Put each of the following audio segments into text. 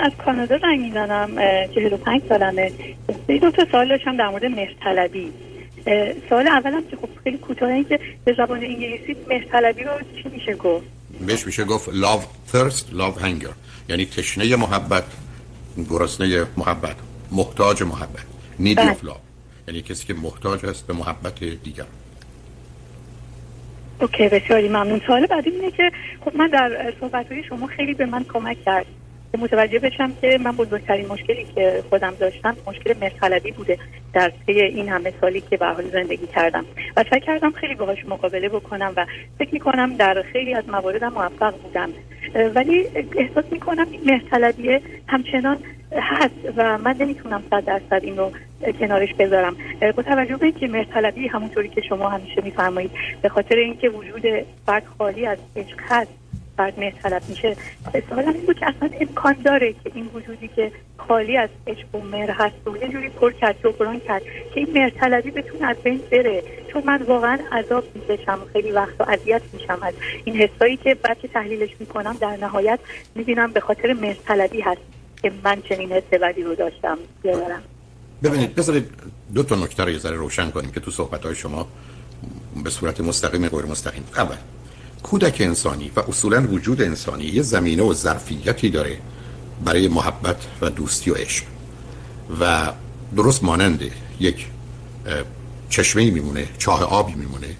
از کانادا زنگ می‌زنم 45 سالمه. دو تا سوال داشتم در مورد مهرطلبی. سوال اولم که خب خیلی کوتاه این که به زبان انگلیسی مهرطلبی رو چی میشه گفت؟ بهش میشه گفت love thirst love hunger. یعنی تشنه محبت گرسنه محبت محتاج محبت. Need بله. of love. یعنی کسی که محتاج است به محبت دیگر. اوکی بسیاری ممنون. سوال بعدی اینه که خب من در صحبت شما خیلی به من کمک کرد. متوجه بشم که من بزرگترین مشکلی که خودم داشتم مشکل مرطلبی بوده در طی این همه سالی که به حال زندگی کردم. و سعی کردم خیلی باهاش مقابله بکنم و فکر می‌کنم در خیلی از مواردم موفق بودم. ولی احساس می‌کنم این مرطلبیه همچنان هست و من نمی‌تونم صد درصد این رو کنارش بذارم. با توجه به اینکه مرطلبی همونطوری که شما همیشه میفرمایید به خاطر اینکه وجود فرد خالی از عشق هست فرد مهرطلب میشه. سوالم این بود که اصلا امکان داره که این وجودی که خالی از عشق و مهر هست رو یه جوری پر کرد جبران کرد که این مهرطلبی بتونه از بین بره. چون من واقعا عذاب می‌کشم خیلی وقتا اذیت میشم از این حسایی که بعد که تحلیلش می‌کنم در نهایت می‌بینم به خاطر مهرطلبی هست که من چنین حس بدی رو داشتم. بیارم ببینید بذارید دو تا نکته رو یه ذره روشن کنیم که تو صحبت های شما به صورت مستقیم غیر مستقیم. اول کودک انسانی و اصولا وجود انسانی یه زمینه و ظرفیتی داره برای محبت و دوستی و عشق. و درست مانند یک چشمه میمونه چاه آبی میمونه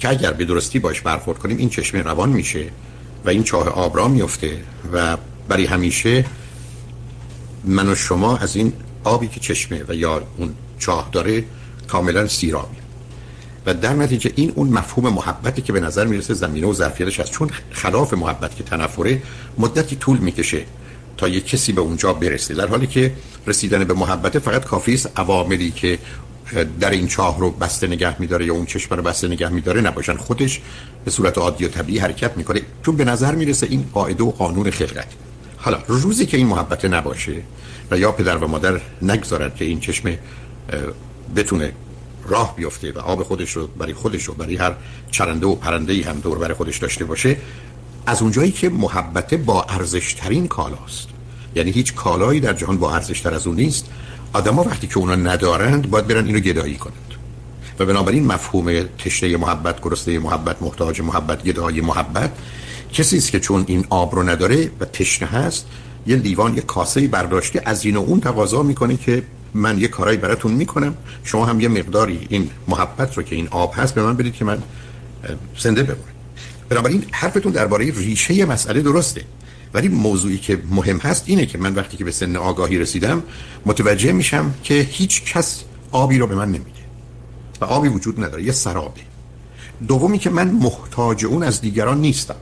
که اگر به درستی باش برخورد کنیم این چشمه روان میشه و این چاه آب را میفته و برای همیشه من و شما از این آبی که چشمه و یا اون چاه داره کاملا سیرابی و در نتیجه این اون مفهوم محبتی که به نظر می‌رسه زمینه و ظرفیتش هست چون خلاف محبت که تنفره مدتی طول می‌کشه تا یک کسی به اونجا برسه. در حالی که رسیدن به محبت فقط کافی است عواملی که در این چاه رو بسته نگه میداره یا اون چشم رو بسته نگه میداره نباشن. خودش به صورت عادی و طبیعی حرکت می‌کنه. چون به نظر می‌رسه این قاعده و قانون خلقت. حالا روزی که این محبت نباشه و یا پدر و مادر نگذارد که این چشمه اه، بتونه راه بیفته و آب خودش رو برای خودش رو برای هر چرنده و پرنده ای هم دور برای خودش داشته باشه از اونجایی که محبت با ارزش ترین کالاست. یعنی هیچ کالایی در جهان با ارزش تر از اون نیست. آدما وقتی که اونا ندارند باید برن اینو گدایی کنند. و بنابراین مفهوم تشنه محبت گرسنه محبت محتاج محبت گدای محبت کسی است که چون این آب رو نداره و تشنه هست یه لیوان یه کاسه برداشته از این و اون تقاضا می‌کنه که من یه کارایی براتون می‌کنم. شما هم یه مقداری این محبت رو که این آب هست به من بدید که من زنده بمونم. بنابراین حرفتون درباره ریشه مسئله درسته. ولی موضوعی که مهم هست اینه که من وقتی که به سن آگاهی رسیدم متوجه میشم که هیچ کس آبی رو به من نمیده. و آبی وجود نداره یه سرابه. دومی که من محتاج اون از دیگران نیستم.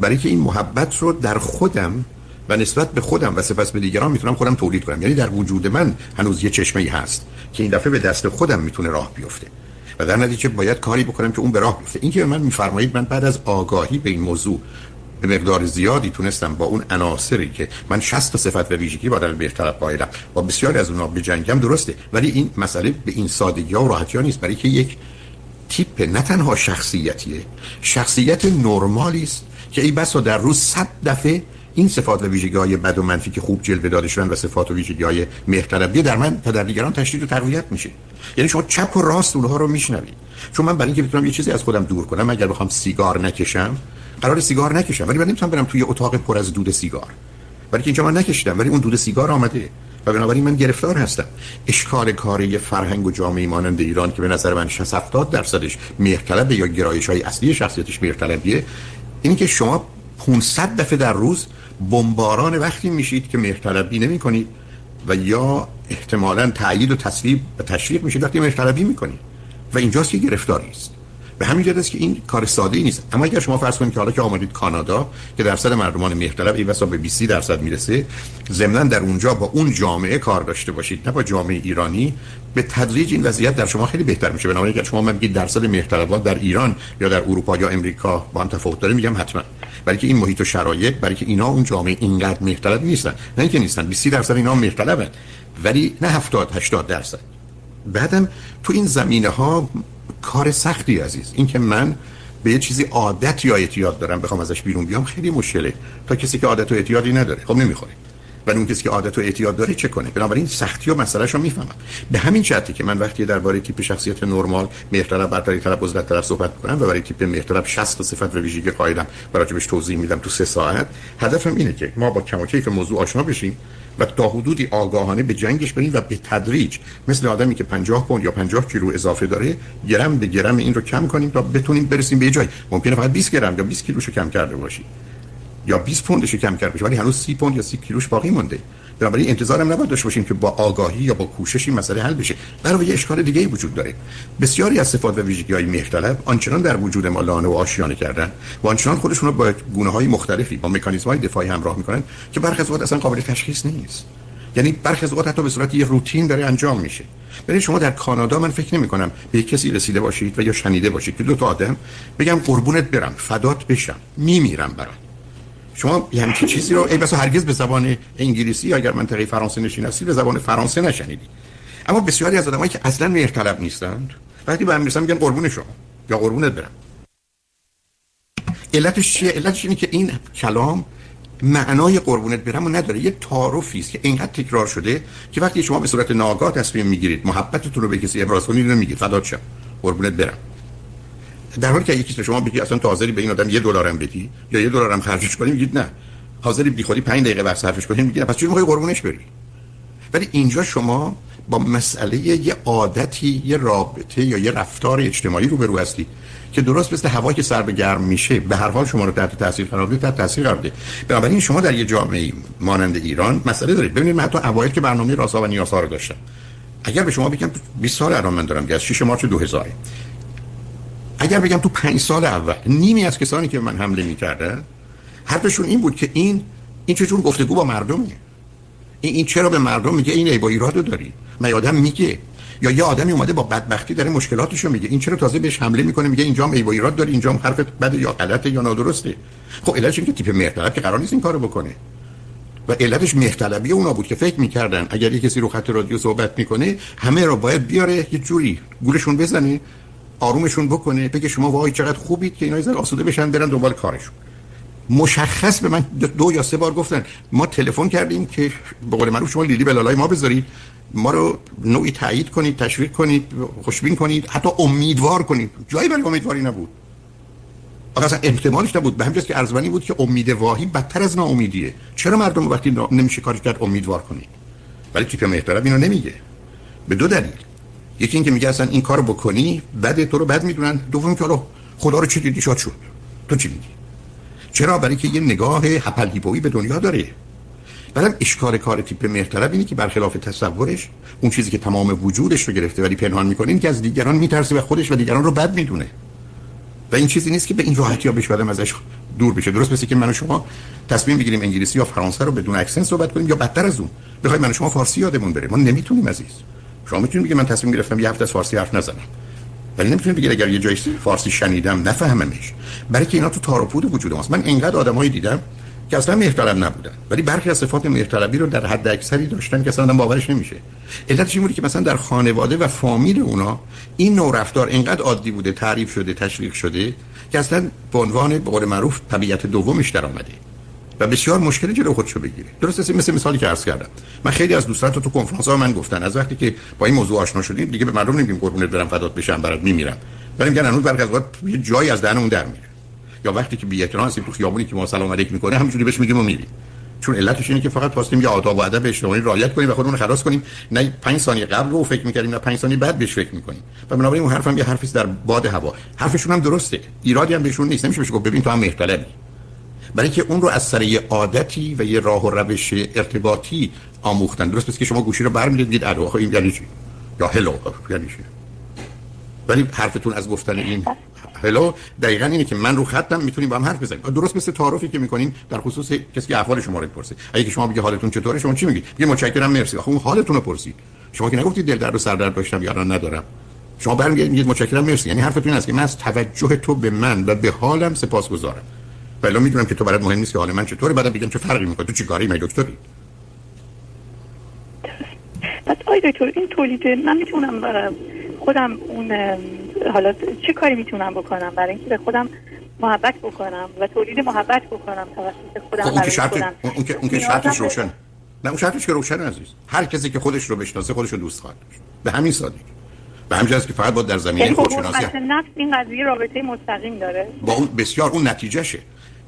برای که این محبت رو در خودم نسبت به خودم و سپس به دیگران می‌تونم خودم تولید کنم. یعنی در وجود من هنوز یه چشمه ای هست که این دفعه به دست خودم می‌تونه راه بیفته. و در نتیجه باید کاری بکنم که اون به راه بیفته. این که به من میفرمایید من بعد از آگاهی به این موضوع به مقدار زیادی تونستم با اون عناصری که من 60 تا صفت و ویژگی با آدم بهتر قائلم با بسیاری از اونها بجنگم درسته. ولی این مسئله به این سادگی ها و راحتی ها نیست. برای که یک تیپ نه تنها شخصیتیه شخصیت نرمالی است که ای بسا در روز صد دفعه این صفات و ویژگی های بد و منفی که خوب جلوه داده شدن و صفات و ویژگی های مهرطلبی در من و در دیگران تشدید و تقویت میشه. یعنی شما چپ و راست اونها رو میشنوید. چون من برای اینکه بتونم یه چیزی از خودم دور کنم اگر بخوام سیگار نکشم قرار سیگار نکشم. ولی من نمی‌تونم برم توی اتاق پر از دود سیگار. برای که من نکشیدم ولی اون دود سیگار آمده. و بنابراین من گرفتار هستم. اشکال کاری فرهنگ و جامعه مانند ایران که به نظر من 60 70 درصدش مهرطلب یا گرایش های اصلی شخصیتش مهرطلبیه این که شما 500 دفعه در روز بمباران وقتی میشید که مهرطلبی نمی کنید و یا احتمالا تأیید و تصویب و تشویق میشید وقتی مهرطلبی می‌کنید و اینجاست که گرفتاری است. به همین جهت است که این کار ساده ای نیست. اما اگر شما فرض کنید که حالا که آمدید کانادا که درصد مردمان مهرطلب این وسا به 20 درصد می‌رسه ضمن در اونجا با اون جامعه کار داشته باشید نه با جامعه ایرانی به تدریج این وضعیت در شما خیلی بهتر میشه. بنابراین اگر شما من بگید درصد مهرطلبات در ایران یا در اروپا یا امریکا با هم تفاوت داره میگم حتما. برای که این محیط و شرایط برای که اینا اون جامعه اینقدر مهرطلب نیستن. نه اینکه نیستن 20 درصد اینا مهرطلبن ولی نه 70 80 درصد. بعدم تو این زمینه ها کار سختی عزیز. این که من به یه چیزی عادت یا اعتیاد دارم بخوام ازش بیرون بیام خیلی مشکله. تا کسی که عادت و اعتیادی نداره خب نمی‌خوره. ولی اون کسی که عادت و اعتیاد داره چه کنه؟ بنابراین سختی و مسئله رو می‌فهمم. به همین جهتی که من وقتی درباره تیپ شخصیت نرمال مهرطلب برتری طلب عزلت طلب صحبت کنم و برای تیپ مهرطلب 60 تا صفت و ویژگی قائلم. برای توضیح میدم تو سه ساعت؟ هدفم اینه که ما با کم و کیف موضوع آشنا بشیم. و تا حدودی آگاهانه به جنگش بریم و به تدریج مثل آدمی که 50 پوند یا 50 کیلو اضافه داره گرم به گرم این رو کم کنیم تا بتونیم برسیم به جای. ممکنه فقط 20 گرم یا 20 کیلوشو کم کرده باشی. یا 20 پوندش کم کرده باشی ولی هنوز 30 پوند یا 30 کیلوش باقی مونده. بنابراین انتظارم نباید داشته باشیم که با آگاهی یا با کوشش این مسئله حل بشه. برای یه اشکال دیگه وجود داره. بسیاری از صفات و ویژگی های مختلف آنچنان در وجود ما لانه و آشیانه کردن و آنچنان خودشون رو با گونه های مختلفی با مکانیزم های دفاعی همراه می‌کنن که برخی از اصلا قابل تشخیص نیست. یعنی برخی از حتی به صورت یه روتین داره انجام میشه. ولی شما در کانادا من فکر نمی کنم به کسی رسیده باشید و یا شنیده باشید که دو تا آدم بگم قربونت برم فدات بشم میمیرم برات شما یه همچین چیزی رو ای بسا هرگز به زبان انگلیسی یا اگر منطقه فرانسه نشین هستی به زبان فرانسه نشنیدی. اما بسیاری از آدمایی که اصلا مهرطلب نیستند وقتی به هم می‌رسن میگن قربون شما یا قربونت برم. علتش چیه؟ علتش اینه که این کلام معنای قربونت برم و نداره. یه تعارفی است که اینقدر تکرار شده که وقتی شما به صورت ناگاه تصمیم می‌گیرید محبتتون رو به کسی ابراز کنید نمیگید فدات شم. قربونت برم. در حالی که یکی شما بگی اصلا تو حاضری به این آدم یه دلارم بدی یا یه دلارم خرجش کنی میگید نه. حاضری بی خودی 5 دقیقه وقت صرفش کنی میگید پس چون می‌خوای قربونش بری؟ ولی اینجا شما با مسئله یه عادتی یه رابطه یا یه رفتار اجتماعی رو برو هستی که درست مثل هوا که سر به گرم میشه به هر حال شما رو تحت تاثیر قرار بده تحت تاثیر قرار بده بنابراین شما در یه جامعه مانند ایران مسئله دارید. ببینید من حتی اوایل که برنامه راسا و نیاسا رو داشتم. اگر به شما بگم 20 سال الان من دارم از 6 مارچ 2000 اگر بگم تو 5 سال اول نیمی از کسانی که من حمله می‌کردن حرفشون این بود که این این چه جور گفتگو با مردمه این, این چرا به مردم میگه این ای با ایرادو داری؟ من آدم میگه. یا یه آدمی اومده با بدبختی داره مشکلاتشو میگه. این چرا تازه بهش حمله می‌کنه؟ میگه اینجا ای با ایراد داری اینجا حرفت بده یا غلطه یا نادرسته. خب علتش اینه که تیپ مهرطلب که قرار نیست این کارو بکنه. و علتش مهرطلبی اونا بود که فکر می‌کردن اگر یه کسی رو خط رادیو صحبت می‌کنه همه رو باید بیاره یه جوری گولشون بزنه. آرومشون بکنه بگه شما وای چقدر خوبید که اینا یه آسوده بشن برن دنبال کارشون. مشخص به من دو یا سه بار گفتن ما تلفن کردیم که به قول معروف شما لیلی بلالای ما بذارید ما رو نوعی تایید کنید تشویق کنید خوشبین کنید حتی امیدوار کنید. جایی برای امیدواری نبود. آقا اصلا احتمالش نبود. به همجاست که ارزوانی بود که امید واهی بدتر از ناامیدیه. چرا مردم وقتی نمیشه کاری کرد امیدوار کنید؟ ولی تیپ محترم اینو نمیگه. به دو دلیل. یکی اینکه میگه اصلا این کارو بکنی بعد تو رو بد می‌دونن. دوم که خدا رو چه دیدی؟ شاد شد تو چی میگی؟ چرا؟ برای که یه نگاه هپل هیپویی به دنیا داره. بعدم اشکار کار تیپ مهرطلب اینه که برخلاف تصورش اون چیزی که تمام وجودش رو گرفته ولی پنهان می‌کنه این که از دیگران میترسه و خودش و دیگران رو بد می‌دونه. و این چیزی نیست که به این راحتی ها بشه ازش دور بشه. درست مثل که من و شما تصمیم بگیریم انگلیسی یا فرانسه رو بدون اکسنت صحبت کنیم یا بدتر از اون. بخوایم من و شما فارسی یادمون بره. ما نمی‌تونیم عزیز. شما می‌تونید بگید من تصمیم گرفتم یه هفته از فارسی حرف نزنم. ولی نمی‌تونید بگید اگر یه جایی فارسی شنیدم نفهممش. برای که اینا تو تار و وجود ماست. من اینقدر آدمایی دیدم که اصلا مهرطلب نبودن. ولی برخی از صفات مهرطلبی رو در حد اکثری داشتن که اصلا باورش نمیشه. علتش این که مثلا در خانواده و فامیل اونا این نوع رفتار اینقدر عادی بوده تعریف شده تشویق شده که اصلا به عنوان به قول معروف طبیعت دومش در آمده و بسیار مشکل جلو خودشو بگیره. درست مثل مثالی که عرض کردم. من خیلی از دوستان تو تو کنفرانس ها من گفتن از وقتی که با این موضوع آشنا شدیم دیگه به مردم نمیگیم قربونت برم فدات بشم برات میمیرم. ولی میگن هنوز از وقت یه جایی از دهن اون در میره. یا وقتی که بی احترام هستیم تو خیابونی که ما سلام علیک می‌کنه همینجوری بهش میگیم و میریم. چون علتش اینه که فقط خواستیم یه آداب و ادب اجتماعی رعایت کنیم و خودمون خلاص کنیم. نه 5 ثانیه قبل رو فکر می‌کردیم نه 5 ثانیه بعد بهش فکر می‌کنیم. و بنابراین اون حرفم یه حرفی در باد هوا. حرفشون هم درسته. ایرادی هم بهشون نیست. نمیشه بهش گفت ببین تو هم مهرطلبی. برای که اون رو از سر یه عادتی و یه راه و روش ارتباطی آموختن. درست پس که شما گوشی رو برمی‌دارید میگید الو این یعنی چی؟ یا هلو یعنی چی؟ ولی حرفتون از گفتن این هلو دقیقا اینه که من رو خطم می‌تونیم با هم حرف بزنیم. درست مثل تعارفی که می‌کنین در خصوص کسی که احوال شما رو پرسه اگه شما بگی حالتون چطوره شما چی میگید؟ میگه متشکرم مرسی. آخه اون حالتون رو پرسید. شما که نگفتید دل درد و سر درد داشتم یا ندارم. شما برمیگردید میگید متشکرم مرسی. یعنی حرفتون این است که من از توجه تو به من و به حالم سپاسگزارم. ولی می‌دونم که تو برات مهم نیست که حال من چطوره بعدم بگم چه فرقی می‌کنه. تو چیکاری می دکتری؟ بعد آی دکتر این تولید من می‌تونم خودم اون حالا چه کاری می‌تونم بکنم؟ برای اینکه به خودم محبت بکنم و تولید محبت بکنم توسط خودم خب اون که شرط اون که اون که شرطش روشن. نه اون شرطش که روشن عزیز. هر کسی که خودش رو بشناسه خودش رو دوست خواهد داشت. به همین سادگی. به همین که فقط با در زمینه یعنی خب خودشناسی نفس این قضیه رابطه مستقیم داره. با اون بسیار اون نتیجهشه.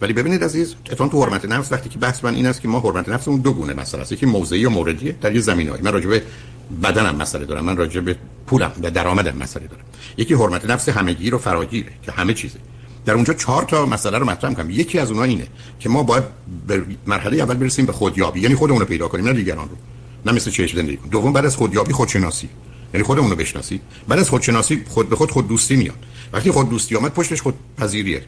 ولی ببینید عزیز اتفاقا تو حرمت نفس وقتی که بحث من این است که ما حرمت نفس اون دو گونه مسئله است. یکی موضعی و موردیه در یه زمینه‌ای. من راجع به بدنم مسئله دارم من راجع به پولم و درآمدم مسئله دارم. یکی حرمت نفس همگیر و فراگیره که همه چیزه. در اونجا چهار تا مسئله رو مطرح می‌کنم. یکی از اونها اینه که ما باید به مرحله اول برسیم به خودیابی. یعنی خودمون رو پیدا کنیم نه دیگران رو. نه مثل چه زندگی دوم بعد از خودیابی خودشناسی. یعنی خودمون رو بشناسی. بعد از خودشناسی خود به خود خود دوستی میاد. وقتی خود دوستی آمد پشتش خود پذیریه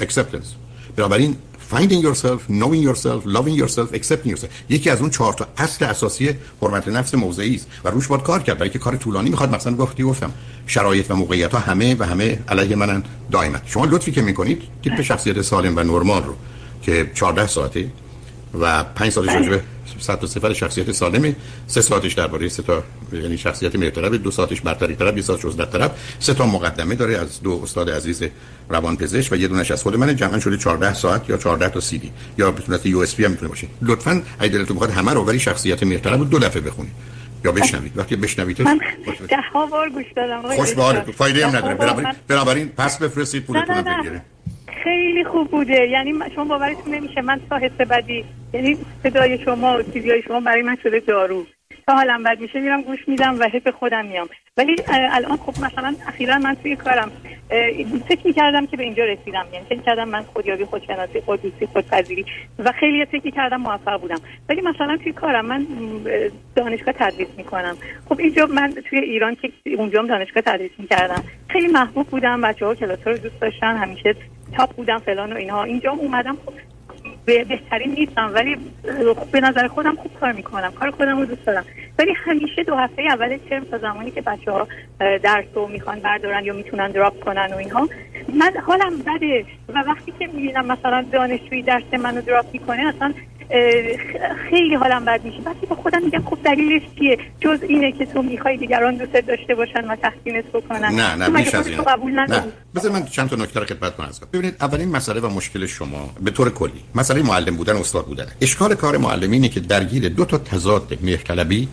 acceptance بنابراین finding yourself, knowing yourself, loving yourself, accepting yourself. یکی از اون چهار تا اصل اساسی حرمت نفس موضعی است و روش باید کار کرد. برای که کار طولانی می‌خواد مثلا گفتی گفتم شرایط و موقعیت ها همه و همه علیه منن دائما. شما لطفی که می‌کنید تیپ شخصیت سالم و نرمال رو که 14 ساعته و 5 سالش راجبه صد تا صفر شخصیت سالمه سه ساعتش درباره سه تا یعنی شخصیت مرتبه دو ساعتش برتری طرف 20 ساعتش عزلت طرف سه تا مقدمه داره از دو استاد عزیز روانپزشک و یه دونش از خود من جمعا شده 14 ساعت یا 14 تا سی دی. یا به صورت یو اس بی هم می‌تونه باشه. لطفا اگه دلتون بخواد همه رو ولی شخصیت رو دو دفعه بخونید یا بشنوید. وقتی بشنوید من ده ها بار گوش دادم. خوش به فایده هم نداره. بنابراین پس بفرستید پولتون رو بگیرید خیلی خوب بوده. یعنی شما باورتون نمیشه. من تا حس بدی یعنی صدای شما و سیدیای شما برای من شده دارو تا حالم بد میشه میرم گوش میدم و حس خودم میام. ولی الان خب مثلا اخیرا من توی کارم فکر می‌کردم که به اینجا رسیدم. یعنی فکر کردم من خودیابی خودشناسی خوددوستی خودپذیری و خیلی فکر کردم موفق بودم. ولی مثلا توی کارم من دانشگاه تدریس می‌کنم. خب اینجا من توی ایران که اونجا دانشگاه تدریس می‌کردم. خیلی محبوب بودم بچه ها کلاس رو دوست داشتن همیشه تاپ بودم فلان و اینها. اینجا اومدم خب بهترین نیستم ولی به نظر خودم خوب کار می‌کنم کار خودم رو دوست دارم. ولی همیشه دو هفته اول ترم تا زمانی که بچه ها درس رو می‌خوان بردارن یا می‌تونن دراپ کنن و اینها من حالم بده و وقتی که می‌بینم مثلا دانشجویی درس منو دراپ می‌کنه اصلا خیلی حالم بد میشه. وقتی با خودم میگم خب دلیلش چیه؟ جز اینه که تو می‌خوای دیگران دوست داشته باشن و تحسینت بکنن. نه نه بیش از این. نه. بذار من چند تا نکته رو خدمت کنم ببینید اولین مسئله و مشکل شما به طور کلی مسئله معلم بودن استاد بودن. اشکال کار معلمینه که درگیر دو تا تضاد مهرطلبی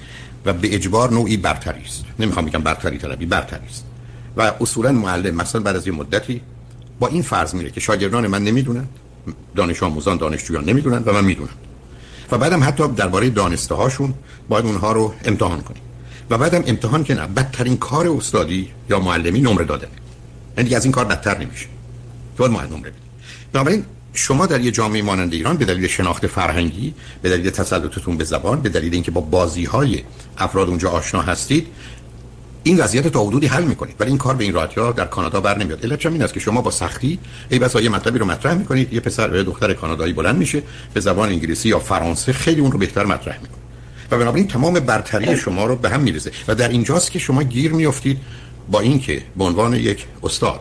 و به اجبار نوعی برتری است. نمی‌خوام بگم برتری طلبی برتری است. و اصولا معلم مثلا بعد از یه مدتی با این فرض میره که شاگردان من نمی‌دونن دانش آموزان دانشجویان نمی‌دونن و من می‌دونم. و بعدم حتی درباره دانسته هاشون باید اونها رو امتحان کنیم. و بعدم امتحان که نه بدترین کار استادی یا معلمی نمره دادن یعنی از این کار بدتر نمیشه. تو باید نمره بدی. بنابراین شما در یه جامعه مانند ایران به دلیل شناخت فرهنگی به دلیل تسلطتون به زبان به دلیل اینکه با بازی های افراد اونجا آشنا هستید این وضعیت تا حدودی حل می‌کنید. ولی این کار به این راحتی ها در کانادا بر نمیاد. علت این است که شما با سختی ای بسا یه مطلبی رو مطرح می‌کنید. یه پسر یا دختر کانادایی بلند میشه به زبان انگلیسی یا فرانسه خیلی اون رو بهتر مطرح می‌کنه. و بنابراین تمام برتری شما رو به هم می‌رسه و در اینجاست که شما گیر میافتید با اینکه به عنوان یک استاد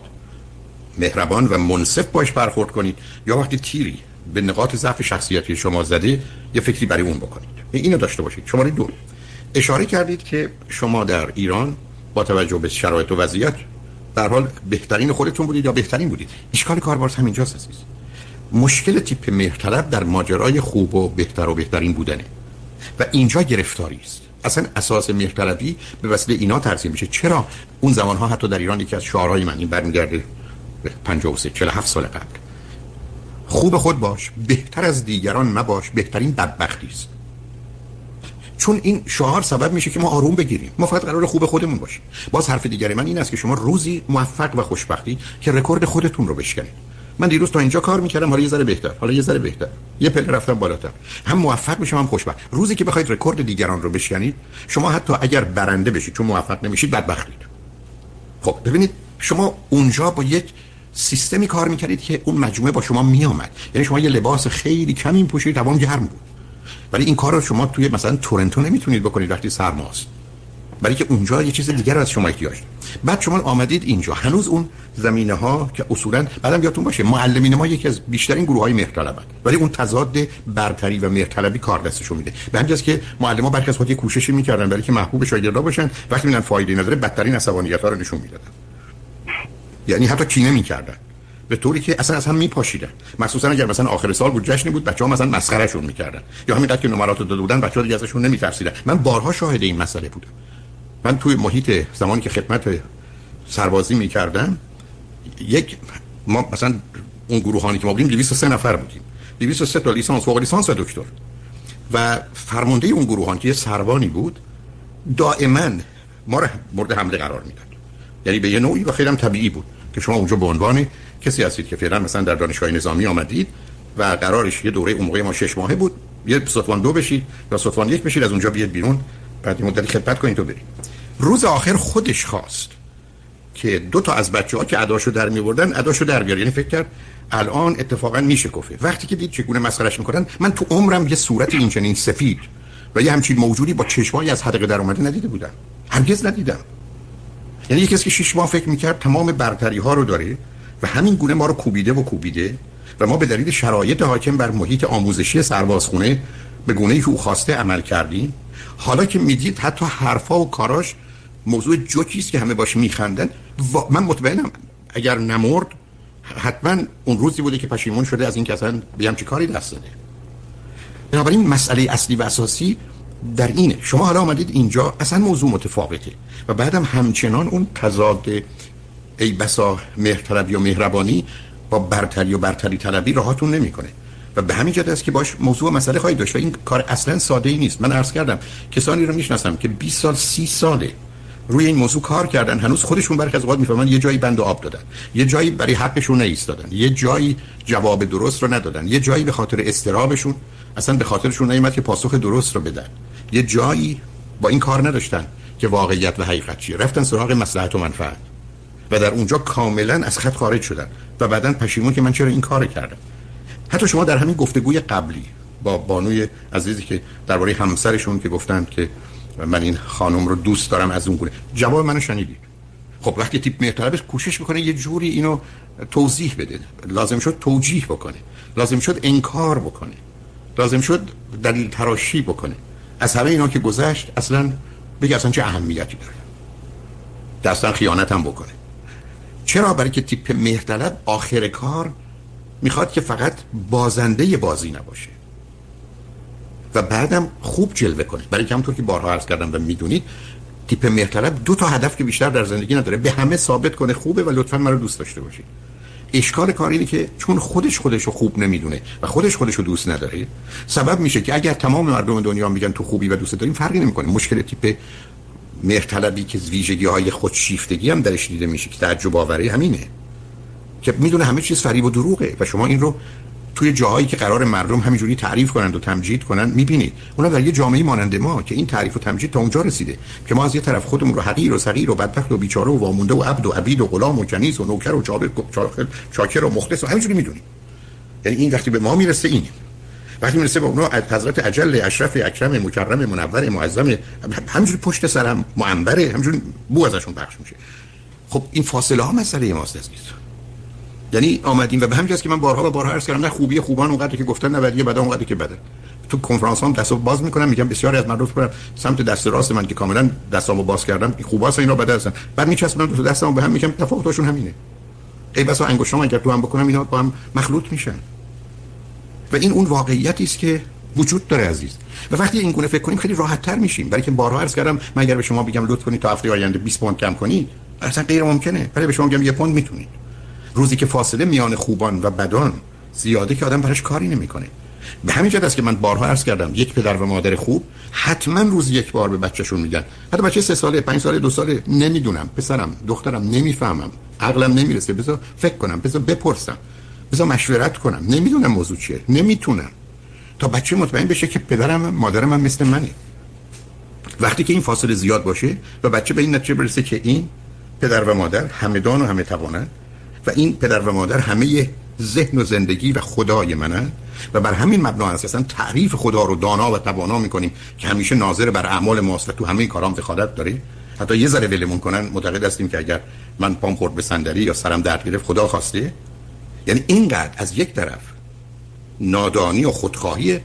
مهربان و منصف باش برخورد کنید یا وقتی تیری به نقاط ضعف شخصیتی شما زده یه فکری برای اون بکنید. اینو داشته باشید. شماره دو. اشاره کردید که شما در ایران با توجه به شرایط و وضعیت در حال بهترین خودتون بودید یا بهترین بودید؟ اشکال کار باز همینجاست عزیز. مشکل تیپ مهرطلب در ماجرای خوب و بهتر و بهترین بودنه. و اینجا گرفتاری است. اصلا اساس مهرطلبی به وسیله اینا ترسیم میشه. چرا؟ اون زمان ها حتی در ایران یکی از شعارهای من این برمیگرده به 53 47 سال قبل. خوب خود باش بهتر از دیگران مباش بهترین بدبختی است. چون این شعار سبب میشه که ما آروم بگیریم. ما فقط قراره خوب خودمون باشیم. باز حرف دیگری من این است که شما روزی موفق و خوشبختی که رکورد خودتون رو بشکنید. من دیروز تا اینجا کار می‌کردم حالا یه ذره بهتر حالا یه ذره بهتر. یه پله رفتم بالاتر. هم موفق میشم هم خوشبخت. روزی که بخواید رکورد دیگران رو بشکنید شما حتی اگر برنده بشید چون موفق نمیشید بدبختید. خب ببینید شما اونجا با یک سیستمی کار می‌کردید که اون مجموعه با شما میامد یعنی شما یه لباس خیلی کم می‌پوشید هوام گرم بود. ولی این کار رو شما توی مثلا تورنتو نمی‌تونید بکنید وقتی سرماست برای که اونجا یه چیز دیگر از شما احتیاج بعد شما آمدید اینجا. هنوز اون زمینه ها که اصولا بعدم یادتون باشه معلمین ما یکی از بیشترین گروه های مهرطلبن. ولی اون تضاد برتری و مهرطلبی کار دستشون میده. به همین که معلم برخی از خود کوششی می‌کردن برای که محبوب شاگردا باشن وقتی میدن فایده نداره بدترین عصبانیت ها رو نشون می‌دادن. یعنی حتی کینه می‌کردن. به طوری که اصلا از هم میپاشیدن. مخصوصا اگر مثلا آخر سال بود جشنی بود بچه‌ها مثلا مسخرهشون می‌کردن. یا همینقدر که نمرات داده بودن بچه‌ها دیگه ازشون نمیترسیدن. من بارها شاهد این مسئله بودم. من توی محیط زمانی که خدمت سربازی می‌کردم یک ما مثلا اون گروهانی که ما بودیم 203 نفر بودیم. 203 تا لیسانس فوق لیسانس و دکتر. و فرمانده اون گروهان که یه سروانی بود دائما ما رو مورد حمله قرار می‌داد. یعنی به یه نوعی و خیلی هم طبیعی بود که شما اونجا به عنوان کسی هستید که فعلا مثلا در دانشگاه نظامی آمدید و قرارش یه دوره موقع ما شش ماهه بود یه سطوان دو بشید یا سطوان یک بشید از اونجا بیاد بیرون بعد مدت خدمت کنید تو برید. روز آخر خودش خواست که دو تا از بچه ها که اداشو در می بردن اداشو در بیار یعنی فکر کرد الان اتفاقا میشه کفه. وقتی که دید چگونه مسخرش می‌کنن من تو عمرم یه صورت این چنین سفید و یه همچین موجودی با چشمایی از حدقه در اومده ندیده بودم. هرگز ندیدم. یعنی یکی که شش ماه فکر می‌کرد تمام برتری ها رو داره و همین گونه ما رو کوبیده و کوبیده و ما به دلیل شرایط حاکم بر محیط آموزشی سربازخونه به گونه که او خواسته عمل کردیم حالا که می‌دید حتی حرفا و کاراش موضوع جوکی است که همه باش میخندن من مطمئنم اگر نمرد حتما اون روزی بوده که پشیمون شده از این که اصلا بیام چی کاری دست داده. بنابراین مسئله اصلی و اساسی در اینه. شما حالا آمدید اینجا اصلا موضوع متفاوته و بعدم همچنان اون تضاد ای بسا مهرطلبی و مهربانی با برتری و برتری طلبی راهاتون نمی‌کنه. و به همین جهت است که باش موضوع مسئله خواهید داشت و این کار اصلا ساده ای نیست. من عرض کردم کسانی رو می‌شناسم که 20 سال 30 ساله روی این موضوع کار کردن هنوز خودشون برخی از اوقات می‌فهمن یه جایی بند آب دادن یه جایی برای حقشون نیستادن یه جایی جواب درست رو ندادن یه جایی به خاطر استرابشون اصلا به خاطرشون نیومد که پاسخ درست رو بدن. یه جایی با این کار نداشتن که واقعیت و حقیقت چیه. رفتن سراغ مصلحت و منفعت. و در اونجا کاملا از خط خارج شدن و بعدا پشیمون که من چرا این کار کردم. حتی شما در همین گفتگوی قبلی با بانوی عزیزی که درباره همسرشون که گفتند که من این خانم رو دوست دارم از اون گونه. جواب منو شنیدید. خب وقتی تیپ مهرطلب کوشش می‌کنه یه جوری اینو توضیح بده. لازم شد توجیه بکنه. لازم شد انکار بکنه. لازم شد دلیل تراشی بکنه. از همه اینا که گذشت اصلا بگه اصلا چه اهمیتی داره. دستان خیانت هم بکنه. چرا؟ برای که تیپ مهرطلب آخر کار می‌خواد که فقط بازنده بازی نباشه. و بعدم خوب جلوه کنه. برای که همونطور که بارها عرض کردم و می‌دونید تیپ مهرطلب دو تا هدف که بیشتر در زندگی نداره به همه ثابت کنه خوبه و لطفا من رو دوست داشته باشید. اشکال کار اینه که چون خودش خودش رو خوب نمی‌دونه و خودش خودش رو دوست نداره سبب میشه که اگر تمام مردم دنیا میگن تو خوبی و دوست داریم فرقی نمی‌کنه. مشکل تیپ مهرطلبی که ویژگی های خودشیفتگی هم درش دیده میشه که تعجب آوره همینه. که می‌دونه همه چیز فریب و دروغه و شما این رو توی جاهایی که قرار مردم همینجوری تعریف کنند و تمجید کنند می‌بینید. اونا در یه جامعه مانند ما که این تعریف و تمجید تا اونجا رسیده. که ما از یه طرف خودمون رو حقیر و صغیر و بدبخت و بیچاره و وامونده و عبد و عبید و غلام و جنیز و نوکر و جابر شاکر و مخلص و همینجوری می‌دونیم. یعنی این وقتی به ما می‌رسه این وقتی می‌رسه به اونا حضرت اجل اشرف اکرم مکرم منور معظم همینجوری پشت سرم منبره همینجوری بو ازشون پخش میشه. خب این فاصله ها مسئله ماست عزیز یعنی آمدیم و به همین که من بارها و بارها عرض کردم نه خوبی خوبان اونقدر که گفتن نه بدی بدا اونقدر که بده تو کنفرانس هم دستو باز می‌کنم میگم بسیاری از مردم فکر سمت دست راست من که کاملا دستامو باز کردم خوباست اینا بده هستن. بعد میچسبونم تو دستامو به هم میگم تفاوتشون همینه. ای بسا انگشتام اگر تو هم بکنم اینا با هم مخلوط میشن. و این اون واقعیتی است که وجود داره عزیز. و وقتی این گونه فکر کنیم خیلی راحت تر میشیم. برای که بارها عرض کردم من اگر به شما بگم لطف کنید تا هفته آینده 20 پوند کم کنید اصلا غیر ممکنه. برای به شما میگم یه پوند می‌تونید. روزی که فاصله میان خوبان و بدان زیاده که آدم براش کاری نمی‌کنه. به همین جهت است که من بارها عرض کردم یک پدر و مادر خوب حتما روز یک بار به بچهشون میگن. حتی بچه سه ساله پنج ساله دو ساله نمی‌دونم. پسرم دخترم نمی‌فهمم. عقلم نمی‌رسه. بذار فکر کنم بذار بپرسم. بذار مشورت کنم. نمی‌دونم موضوع چیه. نمی‌تونم. تا بچه مطمئن بشه که پدرم مادرم هم مثل منه. وقتی که این فاصله زیاد باشه و بچه به این نتیجه برسه که این پدر و مادر همدان و همه توانن و این پدر و مادر همه ذهن و زندگی و خدای منن و بر همین مبنا اساسا تعریف خدا رو دانا و توانا می‌کنیم که همیشه ناظر بر اعمال ماست و تو همه کارام دخالت داره حتی یه ذره ولمون کنن معتقد هستیم که اگر من پام خورد به صندلی یا سرم درد گرفت خدا خواسته. یعنی اینقدر از یک طرف نادانی و خودخواهی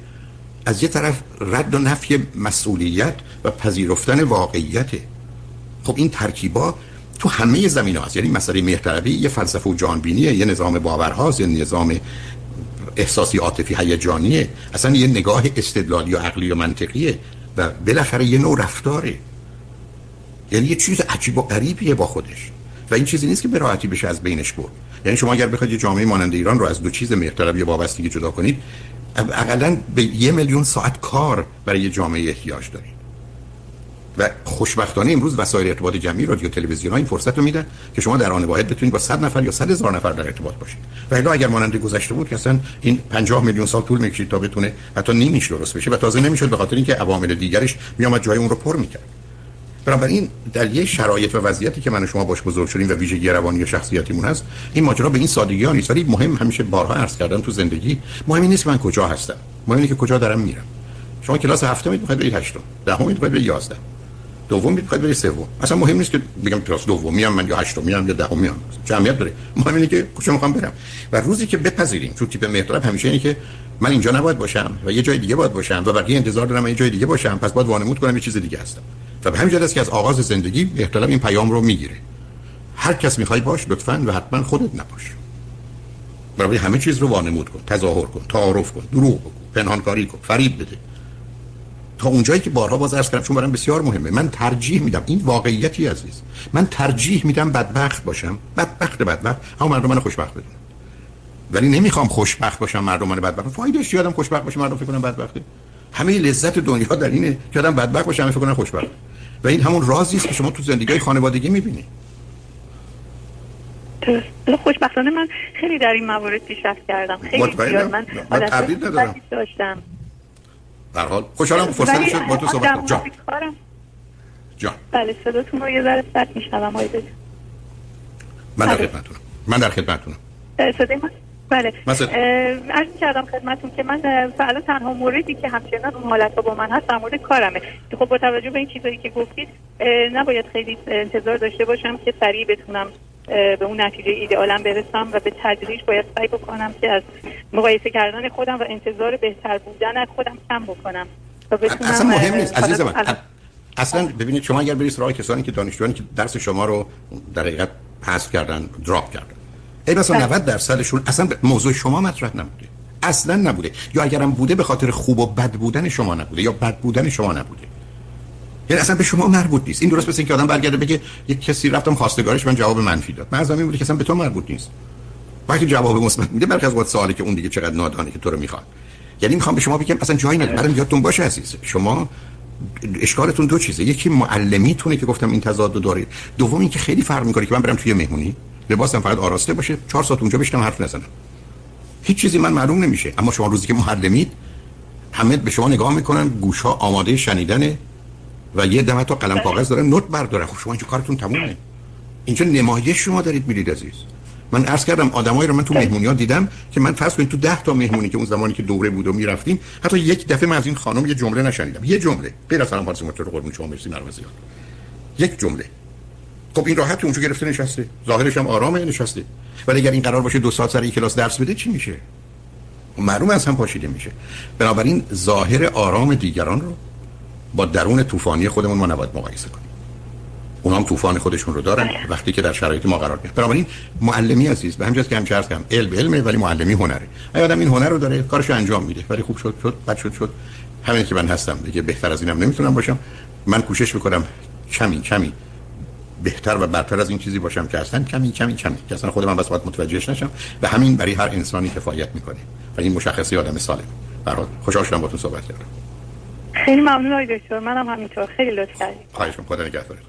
از یک طرف رد و نفی مسئولیت و پذیرفتن واقعیته خب این ترکیبا تو همه زمین هست یعنی مسئله مهرطلبی یه فلسفه و جانبینیه یه نظام باورهاست یه نظام احساسی عاطفی هیجانیه. اصلا یه نگاه استدلالی و عقلی و منطقیه و بالاخره یه نوع رفتاره. یعنی یه چیز عجیب و غریبیه با خودش. و این چیزی نیست که به راحتی بشه از بینش برد. یعنی شما اگر بخواید یه جامعه مانند ایران رو از دو چیز مهرطلبی و وابستگی جدا کنید اقلا به یه میلیون ساعت کار برای یه جامعه احتیاج دارید. و خوشبختانه امروز وسایل ارتباط جمعی رادیو تلویزیون ها این فرصت رو میدن که شما در آن واحد بتونید با 100 نفر یا 100 هزار نفر در ارتباط باشید. و الا اگر مانند گذشته بود که اصلا این 50 میلیون سال طول می‌کشید تا بتونه حتی نیمیش درست بشه و تازه نمی‌شد به خاطر اینکه عوامل دیگرش میامد جای اون رو پر می‌کرد. بنابراین در یه شرایط و وضعیتی که من و شما باش بزرگ شدیم و ویژگی روانی شخصیتیمون هست این ماجرا به این سادگی ها نیست. ولی مهم همیشه بارها عرض کردم تو زندگی مهم نیست من کجا هستم. مهم اینه که کجا دارم میرم. شما کلاس هفتم می‌خواید برید هشتم. دهم می‌خواید برید یازدهم. دوم می‌خواید برید سوم. اصلا مهم نیست که بگم کلاس دوم میام من یا هشتم میام یا دهم میام جمعیت داره. مهم اینه که کجا می‌خوام برم. و روزی که بپذیریم چون تیپ مهرطلب همیشه اینه که من اینجا نباید باشم و یه جای دیگه باید باشم و بقیه انتظار دارم یه جای دیگه باشم. پس باید وانمود کنم یه چیز دیگه هستم. و به همین است که از آغاز زندگی احترام این پیام رو می‌گیره. هر کس می‌خوای باش لطفا و حتما خودت نباش. برای همه چیز رو وانمود کن تظاهر کن تعارف کن دروغ بگو پنهانکاری کن فریب بده. تا اونجایی که بارها باز عرض کردم چون برام بسیار مهمه من ترجیح میدم. این واقعیتی عزیز من ترجیح میدم بدبخت باشم. بدبخت بدبخت. اما مردم من خوشبخت بدونن. ولی نمی‌خوام خوشبخت باشم مردم من بدبخت. فایدهش یادم خوشبخت باشه مردم فکر کنن بدبخته. همه لذت دنیا در اینه که آدم بدبخت باشه همه فکر کنن خوشبخت. و این همون رازی است که شما تو زندگی خانوادگی می‌بینید خوشبختانه من خیلی در این موارد پیشرفت کردم. خیلی زیاد. من من ندارم. داشتم. در حال خوشحالم فرصت شد با تو صحبت جان. جان. بله صداتون رو یه ذره سرد آقای من در خدمتتونم. من در خدمتتونم. صدای من بله. عرض کردم خدمتون که من فعلا تنها موردی که همچنان اون حالت با من هست در مورد کارمه. که خب با توجه به این چیزایی که گفتید نباید خیلی انتظار داشته باشم که سریع بتونم به اون نتیجه ایدئالم برسم و به تدریج باید سعی بکنم که از مقایسه کردن خودم و انتظار بهتر بودن از خودم کم بکنم اصلا مهم نیست. عزیز من اصلا ببینید شما اگر برید سراغ کسانی که دانشجویانی که درس شما رو در حقیقت پس کردن دراپ کردن ای مثلا 90 درصدشون اصلا موضوع شما مطرح نبوده. اصلا نبوده. یا اگرم بوده به خاطر خوب و بد بودن شما نبوده یا بد بودن شما نبوده. یعنی اصلا به شما مربوط نیست. این درست مثل اینکه آدم برگرده بگه یک کسی رفتم خواستگارش من جواب منفی داد. من از همین بوده که اصلا به تو مربوط نیست. وقتی جواب مثبت میده برخلاف وقت سوالی که اون دیگه چقدر نادانه که تو رو می‌خواد. یعنی می‌خوام به شما بگم اصلا جایی نداره. برام یادتون باشه عزیز شما اشکالتون دو چیزه. یکی معلمیتونه که گفتم این تضاد دارید دوم اینکه خیلی فرق می‌کنه که من برم توی مهمونی. لباسم فقط آراسته باشه. چهار ساعت اونجا بشینم حرف نزنم. هیچ چیزی من معلوم نمیشه. اما شما روزی که معلمید همه به شما نگاه می‌کنن گوشا آماده شنیدن و یه دم تا قلم کاغذ دارن نوت بردارن. خب شما اینجا کارتون تمومه. اینجا نمایش شما دارید میرید عزیز. من عرض کردم آدمایی رو من تو مهمونی ها دیدم که من فرض کنید تو 10 تا مهمونی که اون زمانی که دوره بود و می‌رفتیم حتی یک دفعه من از این خانم یه جمله نشنیدم. یه جمله. غیر از سلام فارسی رو قربون شما مرسی مرسی یک جمله. خب این راحت اونجا گرفته نشسته. ظاهرش هم آرامه نشسته. ولی اگر این قرار باشه دو ساعت سر کلاس درس بده چی میشه؟ معلوم از هم پاشیده میشه. بنابراین ظاهر آرام دیگران رو با درون طوفانی خودمون ما نباید مقایسه کنیم. اونام طوفان خودشون رو دارن وقتی که در شرایط ما قرار می‌گیرن بنابراین معلمی عزیز به همجاست که همیشه عرض کردم علم علمه ولی معلمی هنره. اگه آدم این هنر رو داره کارشو انجام میده. ولی خوب شد شد بد شد شد. همین که من هستم. دیگه بهتر از اینم نمی‌تونم باشم. من کوشش می‌کنم کمی کمی بهتر و برتر از این چیزی باشم که اصلا کمی کمی کمی. که اصلا خود من بس باید متوجهش نشم. و همین برای هر انسانی کفایت می‌کنه و این مشخصی آدم سالم. برات خوشحال شدم با تو صحبت کردم. خیلی ممنون آقای دکتر. منم همینطور. خیلی لطف کردید خواهش می‌کنم. خدا نگهدارت